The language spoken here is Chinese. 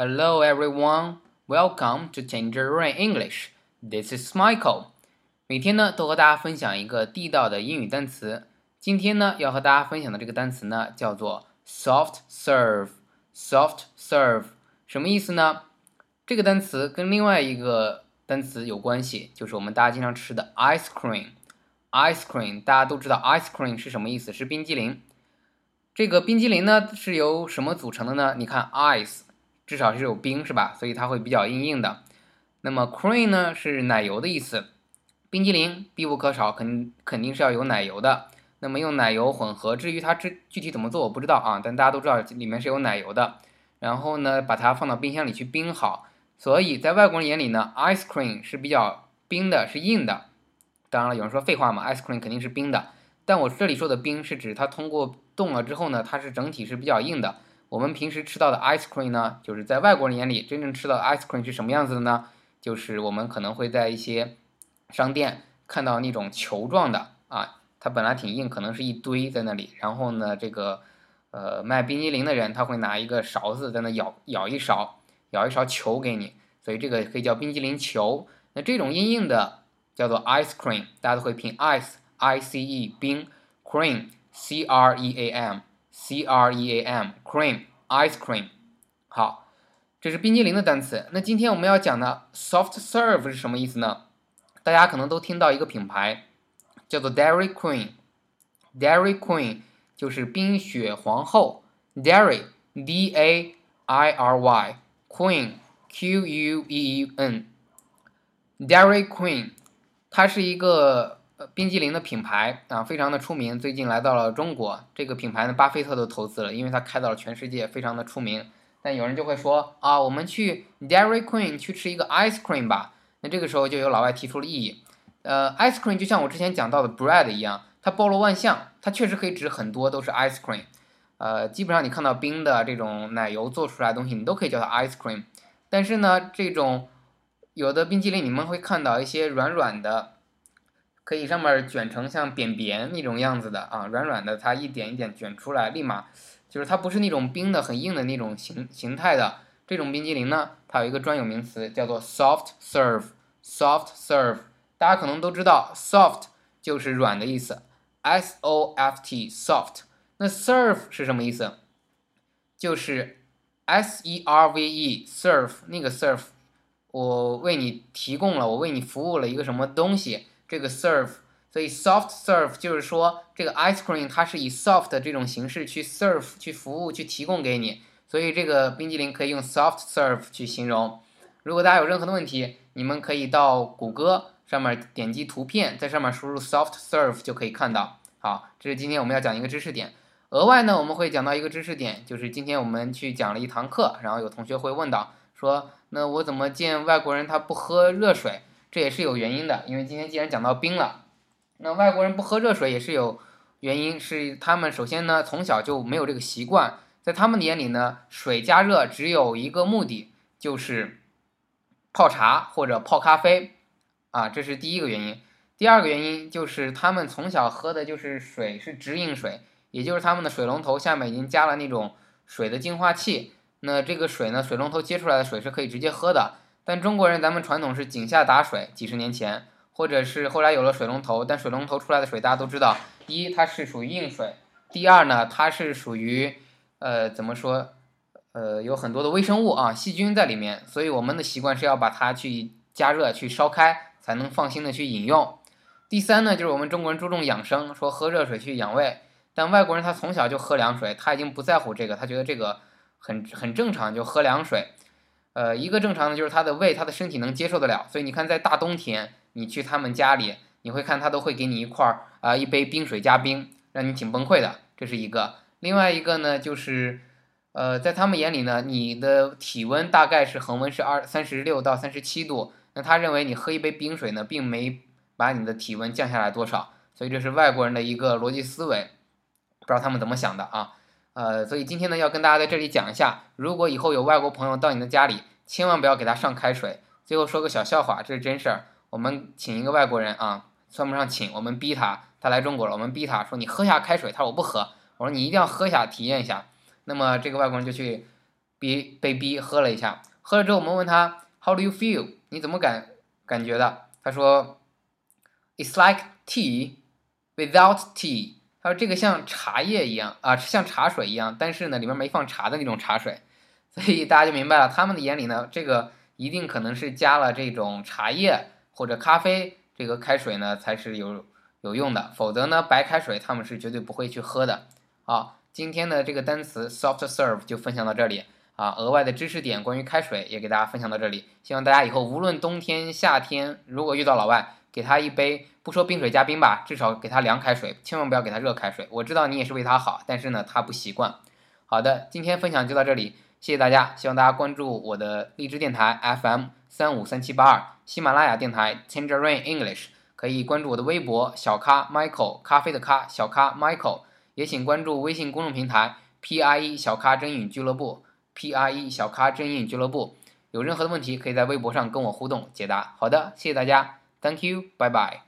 Hello everyone, welcome to Tangerine English. This is Michael. 每天呢都和大家分享一个地道的英语单词。今天呢要和大家分享的这个单词呢叫做 soft serve。soft serve 什么意思呢？这个单词跟另外一个单词有关系，就是我们大家经常吃的 ice cream。ice cream 大家都知道 ice cream 是什么意思？是冰激凌。这个冰激凌呢是由什么组成的呢？你看 ice。至少是有冰是吧？所以它会比较硬硬的。那么 cream 呢是奶油的意思，冰激凌必不可少，肯肯定是要有奶油的。那么用奶油混合，至于它具具体怎么做我不知道啊，但大家都知道里面是有奶油的。然后呢，把它放到冰箱里去冰好。所以在外国人眼里呢，ice cream 是比较冰的，是硬的。当然了，有人说废话嘛，ice cream 肯定是冰的。但我这里说的冰是指它通过冻了之后呢，它是整体是比较硬的。我们平时吃到的 ice cream 呢，就是在外国人眼里真正吃到的 ice cream 是什么样子的呢？就是我们可能会在一些商店看到那种球状的啊，它本来挺硬，可能是一堆在那里。然后呢，这个呃卖冰激凌的人他会拿一个勺子在那舀舀一勺，舀一勺球给你，所以这个可以叫冰激凌球。那这种硬硬的叫做 ice cream，大家都会拼 ice i c e 冰 cream c r e a m。C R E A M cream ice cream，好，这是冰激凌的单词。那今天我们要讲的 soft serve 是什么意思呢？大家可能都听到一个品牌叫做 Dairy Queen，Dairy Queen 就是冰雪皇后，Dairy D A I R Y Queen Q U E E N，Dairy Queen 它是一个。冰激凌的品牌啊，非常的出名。最近来到了中国，这个品牌呢，巴菲特都投资了，因为它开到了全世界，非常的出名。但有人就会说啊，我们去 Dairy Queen 去吃一个 ice cream 吧。那这个时候就有老外提出了异议。呃，ice cream 就像我之前讲到的 bread 一样，它包罗万象，它确实可以指很多都是 ice cream。呃，基本上你看到冰的这种奶油做出来的东西，你都可以叫它 ice cream。但是呢，这种有的冰激凌你们会看到一些软软的。可以上面卷成像扁扁那种样子的啊，软软的，它一点一点卷出来，立马就是它不是那种冰的很硬的那种形形态的这种冰激凌呢，它有一个专有名词叫做 soft serve，soft serve，大家可能都知道，soft 就是软的意思，s o f t soft，那 serve 是什么意思？就是 s e r v e serve 那个 serve，我为你提供了，我为你服务了一个什么东西。这个 serve，所以 soft serve 就是说这个 ice cream 它是以 soft 这种形式去 serve 去服务去提供给你，所以这个冰激凌可以用 soft serve 去形容。如果大家有任何的问题，你们可以到谷歌上面点击图片，在上面输入 soft serve 就可以看到。好，这是今天我们要讲一个知识点。额外呢，我们会讲到一个知识点，就是今天我们去讲了一堂课，然后有同学会问到说，那我怎么见外国人他不喝热水？这也是有原因的，因为今天既然讲到冰了，那外国人不喝热水也是有原因，是他们首先呢从小就没有这个习惯，在他们的眼里呢，水加热只有一个目的，就是泡茶或者泡咖啡，啊，这是第一个原因。第二个原因就是他们从小喝的就是水是直饮水，也就是他们的水龙头下面已经加了那种水的净化器，那这个水呢，水龙头接出来的水是可以直接喝的。但中国人，咱们传统是井下打水，几十年前，或者是后来有了水龙头，但水龙头出来的水大家都知道，第一它是属于硬水，第二呢它是属于，呃怎么说，呃有很多的微生物啊细菌在里面，所以我们的习惯是要把它去加热去烧开，才能放心的去饮用。第三呢就是我们中国人注重养生，说喝热水去养胃，但外国人他从小就喝凉水，他已经不在乎这个，他觉得这个很很正常，就喝凉水。呃，一个正常的就是他的胃，他的身体能接受得了，所以你看，在大冬天你去他们家里，你会看他都会给你一块儿啊，一杯冰水加冰，让你挺崩溃的，这是一个。另外一个呢，就是呃，在他们眼里呢，你的体温大概是恒温是二三十六到三十七度，那他认为你喝一杯冰水呢，并没把你的体温降下来多少，所以这是外国人的一个逻辑思维，不知道他们怎么想的啊。呃，所以今天呢，要跟大家在这里讲一下，如果以后有外国朋友到你的家里，千万不要给他上开水。最后说个小笑话，这是真事儿。我们请一个外国人啊，算不上请，我们逼他，他来中国了，我们逼他说你喝下开水，他说我不喝，我说你一定要喝下体验一下。那么这个外国人就去逼被逼喝了一下。喝了之后，我们问他 How do you feel？你怎么感感觉的？他说 It's like tea without tea。他说这个像茶叶一样啊，像茶水一样，但是呢里面没放茶的那种茶水。所以大家就明白了，他们的眼里呢，这个一定可能是加了这种茶叶或者咖啡，这个开水呢才是有有用的，否则呢白开水他们是绝对不会去喝的。好，今天的这个单词 soft serve 就分享到这里啊，额外的知识点关于开水也给大家分享到这里，希望大家以后无论冬天夏天，如果遇到老外，给他一杯不说冰水加冰吧，至少给他凉开水，千万不要给他热开水。我知道你也是为他好，但是呢他不习惯。好的，今天分享就到这里。谢谢大家，希望大家关注我的荔枝电台 FM 三五三七八二，喜马拉雅电台 Tangerine English，可以关注我的微博小咖 Michael 咖啡的咖小咖 Michael，也请关注微信公众平台 P I E 小咖真影俱乐部 P I E 小咖真影俱乐部，有任何的问题可以在微博上跟我互动解答。好的，谢谢大家 Thank you. Bye bye.